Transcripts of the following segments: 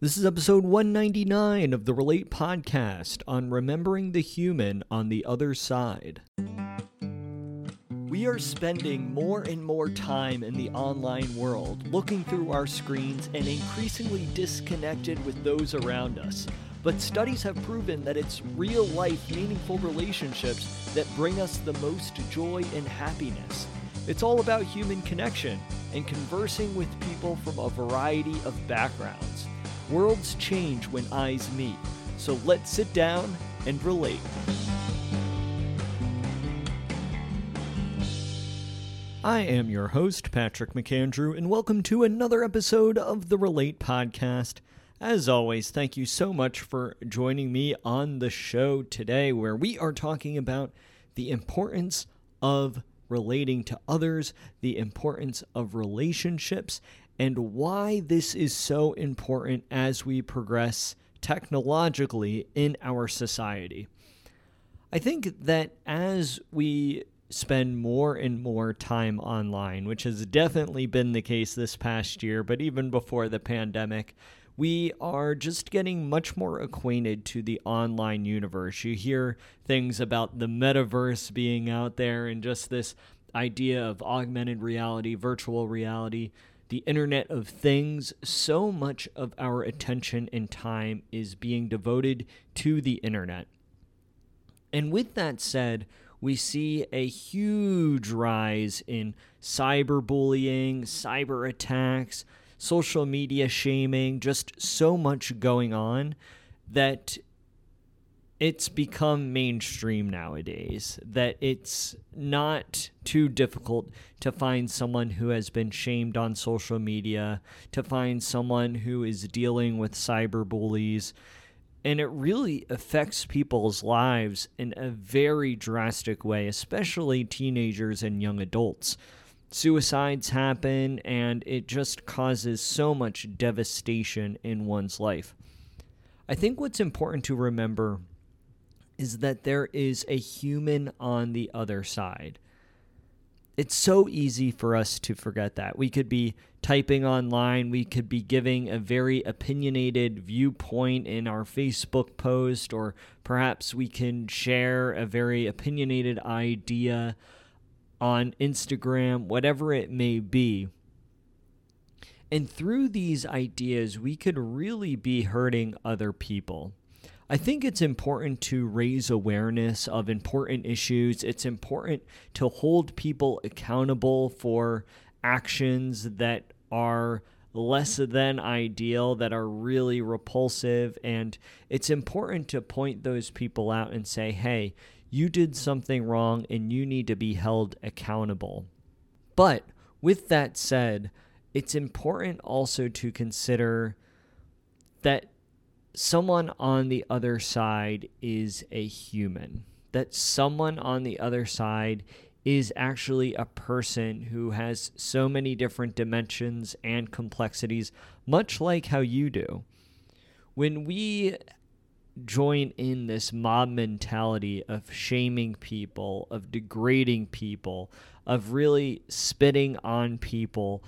This is episode 199 of the Relate podcast on remembering the human on the other side. We are spending more and more time in the online world, looking through our screens and increasingly disconnected with those around us. But studies have proven that it's real life, meaningful relationships that bring us the most joy and happiness. It's all about human connection and conversing with people from a variety of backgrounds. Worlds change when eyes meet, so let's sit down and relate. I am your host, Patrick McAndrew, and welcome to another episode of the Relate Podcast. As always, thank you so much for joining me on the show today, where we are talking about the importance of relating to others, the importance of relationships, and why this is so important as we progress technologically in our society. I think that as we spend more and more time online, which has definitely been the case this past year, but even before the pandemic, we are just getting much more acquainted to the online universe. You hear things about the metaverse being out there and just this idea of augmented reality, virtual reality the Internet of Things, so much of our attention and time is being devoted to the Internet. And with that said, we see a huge rise in cyberbullying, cyber attacks, social media shaming, just so much going on that it's become mainstream nowadays that it's not too difficult to find someone who has been shamed on social media, to find someone who is dealing with cyber bullies. And it really affects people's lives in a very drastic way, especially teenagers and young adults. Suicides happen, and it just causes so much devastation in one's life. I think what's important to remember is that there is a human on the other side. It's so easy for us to forget that. We could be typing online, we could be giving a very opinionated viewpoint in our Facebook post, or perhaps we can share a very opinionated idea on Instagram, whatever it may be. And through these ideas, we could really be hurting other people. I think it's important to raise awareness of important issues. It's important to hold people accountable for actions that are less than ideal, that are really repulsive. And it's important to point those people out and say, hey, you did something wrong and you need to be held accountable. But with that said, it's important also to consider that someone on the other side is a human, that someone on the other side is actually a person who has so many different dimensions and complexities, much like how you do. When we join in this mob mentality of shaming people, of degrading people, of really spitting on people,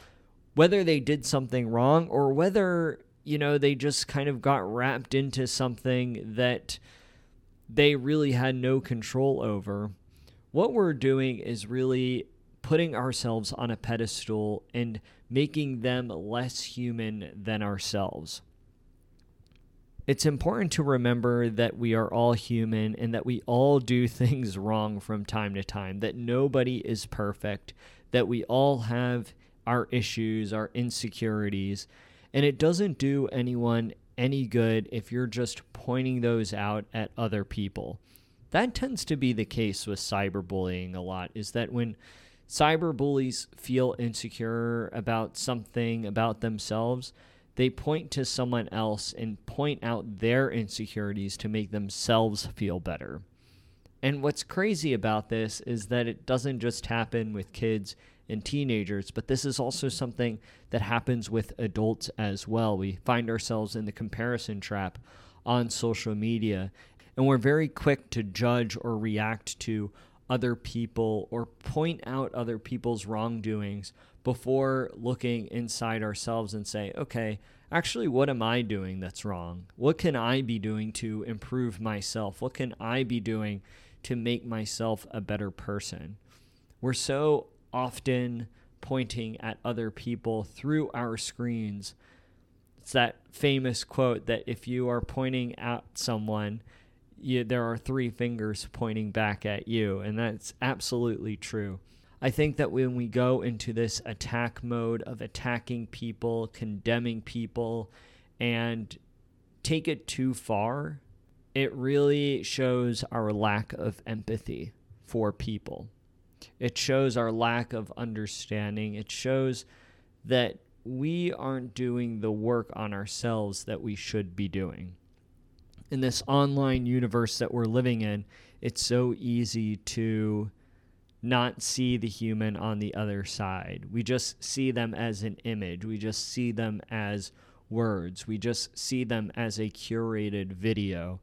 whether they did something wrong or whether you know, they just kind of got wrapped into something that they really had no control over. What we're doing is really putting ourselves on a pedestal and making them less human than ourselves. It's important to remember that we are all human and that we all do things wrong from time to time, that nobody is perfect, that we all have our issues, our insecurities, and it doesn't do anyone any good if you're just pointing those out at other people. That tends to be the case with cyberbullying a lot, is that when cyberbullies feel insecure about something about themselves, they point to someone else and point out their insecurities to make themselves feel better. And what's crazy about this is that it doesn't just happen with kids and teenagers, but this is also something that happens with adults as well. We find ourselves in the comparison trap on social media, and we're very quick to judge or react to other people or point out other people's wrongdoings before looking inside ourselves and say, okay, actually, what am I doing that's wrong? What can I be doing to improve myself? What can I be doing to make myself a better person? We're so often pointing at other people through our screens. It's that famous quote that if you are pointing at someone, you, there are three fingers pointing back at you, and that's absolutely true. I think that when we go into this attack mode of attacking people, condemning people, and take it too far, it really shows our lack of empathy for people. It shows our lack of understanding. It shows that we aren't doing the work on ourselves that we should be doing. In this online universe that we're living in, it's so easy to not see the human on the other side. We just see them as an image. We just see them as words. We just see them as a curated video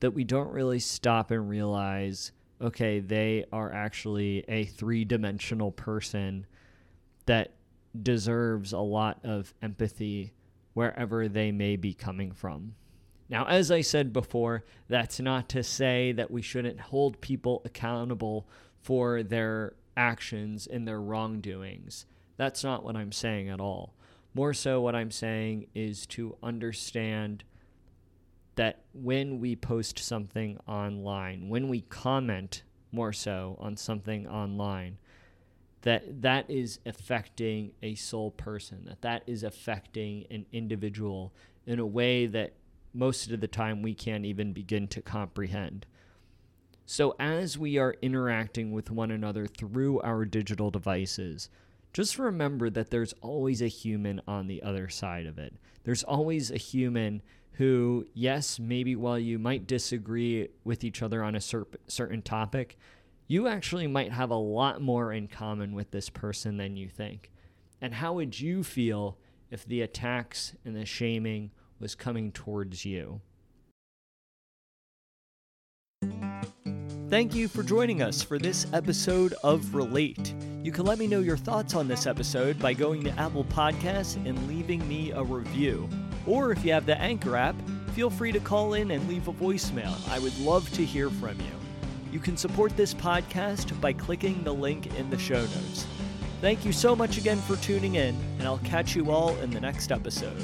that we don't really stop and realize okay, they are actually a three dimensional person that deserves a lot of empathy wherever they may be coming from. Now, as I said before, that's not to say that we shouldn't hold people accountable for their actions and their wrongdoings. That's not what I'm saying at all. More so, what I'm saying is to understand that when we post something online, when we comment more so on something online, that that is affecting a soul person, that that is affecting an individual in a way that most of the time we can't even begin to comprehend. So, as we are interacting with one another through our digital devices, just remember that there's always a human on the other side of it. There's always a human who, yes, maybe while you might disagree with each other on a cer- certain topic, you actually might have a lot more in common with this person than you think. And how would you feel if the attacks and the shaming was coming towards you? Thank you for joining us for this episode of Relate. You can let me know your thoughts on this episode by going to Apple Podcasts and leaving me a review. Or if you have the Anchor app, feel free to call in and leave a voicemail. I would love to hear from you. You can support this podcast by clicking the link in the show notes. Thank you so much again for tuning in, and I'll catch you all in the next episode.